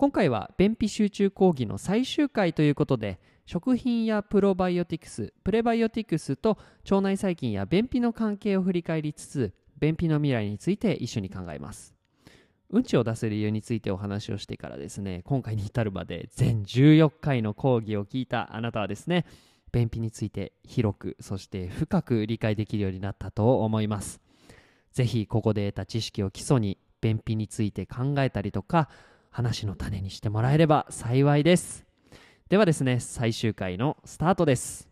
今回は便秘集中講義の最終回ということで食品やプロバイオティクスプレバイオティクスと腸内細菌や便秘の関係を振り返りつつ便秘の未来について一緒に考えます。うんちを出す理由についてお話をしてからですね今回に至るまで全14回の講義を聞いたあなたはですね便秘について広くそして深く理解できるようになったと思います。ぜひここで得た知識を基礎に便秘について考えたりとか話の種にしてもらえれば幸いです。ではですね最終回のスタートです。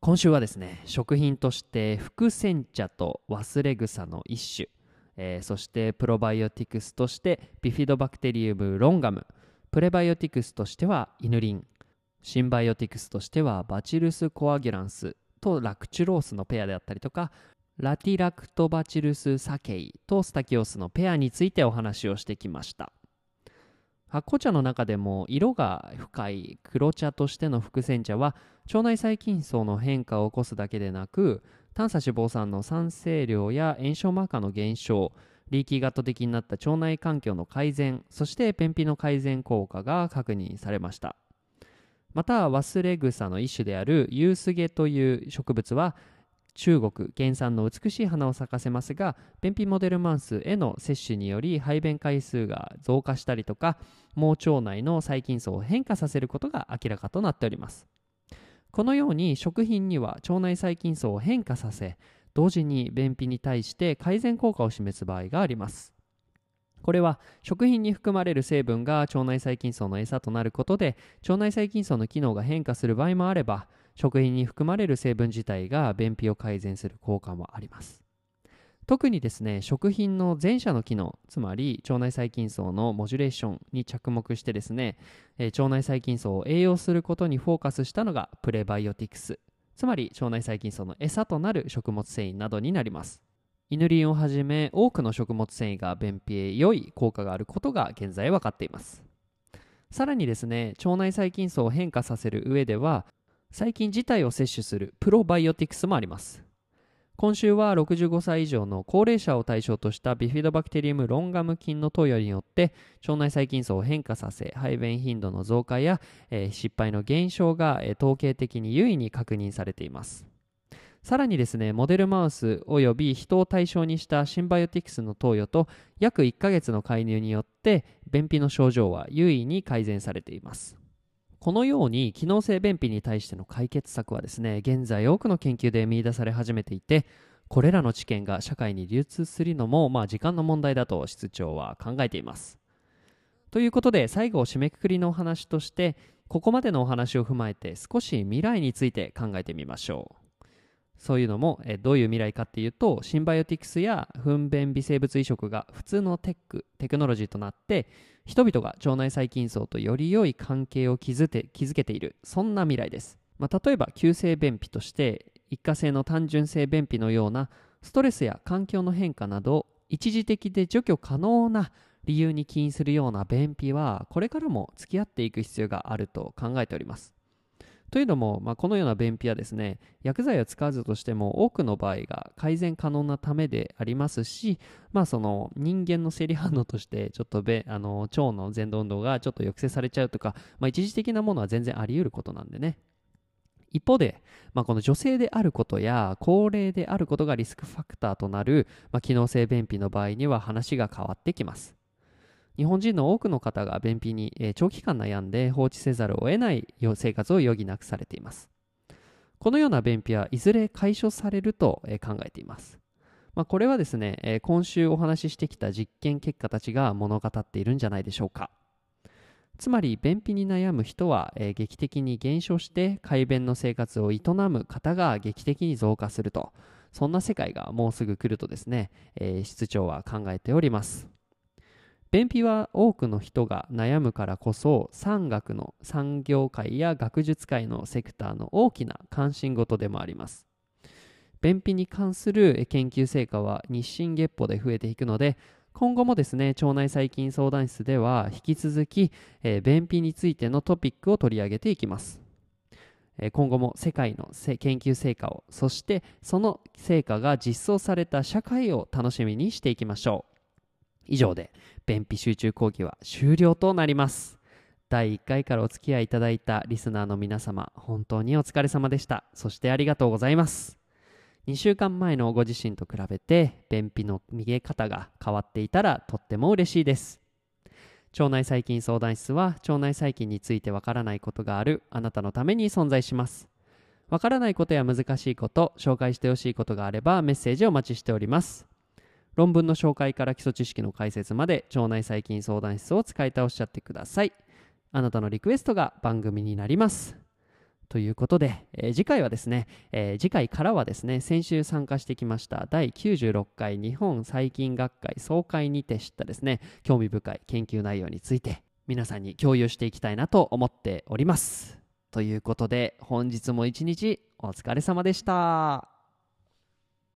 今週はですね食品として茯磚茶と忘れ草の一種えー、そしてプロバイオティクスとしてビフィドバクテリウムロンガムプレバイオティクスとしてはイヌリンシンバイオティクスとしてはバチルスコアギュランスとラクチュロースのペアであったりとかラティラクトバチルスサケイとスタキオースのペアについてお話をしてきました。発酵茶の中でも色が深い黒茶としての茯磚茶は腸内細菌層の変化を起こすだけでなく短鎖脂肪酸の酸性量や炎症マーカーの減少リーキーガット的になった腸内環境の改善そして便秘の改善効果が確認されました。また忘れ草の一種であるユースゲという植物は中国原産の美しい花を咲かせますが便秘モデルマウスへの摂取により排便回数が増加したりとか盲腸内の細菌層を変化させることが明らかとなっております。このように食品には腸内細菌層を変化させ同時に便秘に対して改善効果を示す場合があります。これは食品に含まれる成分が腸内細菌層の餌となることで腸内細菌層の機能が変化する場合もあれば食品に含まれる成分自体が便秘を改善する効果もあります。特にですね食品の前者の機能つまり腸内細菌層のモジュレーションに着目してですね、えー、腸内細菌層を栄養することにフォーカスしたのがプレバイオティクス。つまり腸内細菌層の餌となる食物繊維などになります。イヌリンをはじめ多くの食物繊維が便秘へ良い効果があることが現在分かっています。さらにですね腸内細菌層を変化させる上では細菌自体を摂取するプロバイオティクスもあります。今週は65歳以上の高齢者を対象としたビフィドバクテリウムロンガム菌の投与によって腸内細菌層を変化させ排便頻度の増加や、えー、失敗の減少が、えー、統計的に優位に確認されています。さらにですねモデルマウスおよび人を対象にしたシンバイオティクスの投与と約1ヶ月の介入によって便秘の症状は優位に改善されています。このように機能性便秘に対しての解決策はですね現在多くの研究で見出され始めていてこれらの知見が社会に流通するのもまあ時間の問題だと室長は考えています。ということで最後締めくくりのお話としてここまでのお話を踏まえて少し未来について考えてみましょう。そういうのもえどういう未来かっていうとシンバイオティクスや糞便微生物移植が普通のテックテクノロジーとなって人々が腸内細菌層とより良い関係を築て築けているそんな未来です、まあ、例えば急性便秘として一過性の単純性便秘のようなストレスや環境の変化など一時的で除去可能な理由に起因するような便秘はこれからも付き合っていく必要があると考えております。というのも、まあ、このような便秘はですね薬剤を使わずとしても多くの場合が改善可能なためでありますし、まあ、その人間の生理反応としてちょっとべあの腸の前動運動がちょっと抑制されちゃうとか、まあ、一時的なものは全然あり得ることなんでね。一方で、まあ、この女性であることや高齢であることがリスクファクターとなる、まあ、機能性便秘の場合には話が変わってきます。日本人の多くの方が便秘に、え長期間悩んで放置せざるを得ない生活を余儀なくされています。このような便秘はいずれ解消されると、え考えています。まあ、これはですね、え今週お話ししてきた実験結果たちが物語っているんじゃないでしょうか。つまり便秘に悩む人は、えー、劇的に減少して快便の生活を営む方が劇的に増加するとそんな世界がもうすぐ来るとですね、えー、室長は考えております便秘は多くの人が悩むからこそ産学の産業界や学術界のセクターの大きな関心事でもあります。便秘に関する研究成果は日進月歩で増えていくので今後もですね腸内細菌相談室では引き続き、えー、便秘についてのトピックを取り上げていきます。今後も世界の研究成果をそしてその成果が実装された社会を楽しみにしていきましょう。以上で便秘集中講義は終了となります。第1回からお付き合いいただいたリスナーの皆様本当にお疲れ様でした。そしてありがとうございます。2週間前のご自身と比べて便秘の逃げ方が変わっていたらとっても嬉しいです。腸内細菌相談室は腸内細菌についてわからないことがあるあなたのために存在します。わからないことや難しいこと紹介してほしいことがあればメッセージをお待ちしております。論文の紹介から基礎知識の解説まで腸内細菌相談室を使い倒しちゃってくださいあなたのリクエストが番組になりますということで、えー、次回はですね、えー、次回からはですね、先週参加してきました第96回日本細菌学会総会にて知ったですね、興味深い研究内容について皆さんに共有していきたいなと思っております。ということで、本日も一日お疲れ様でした。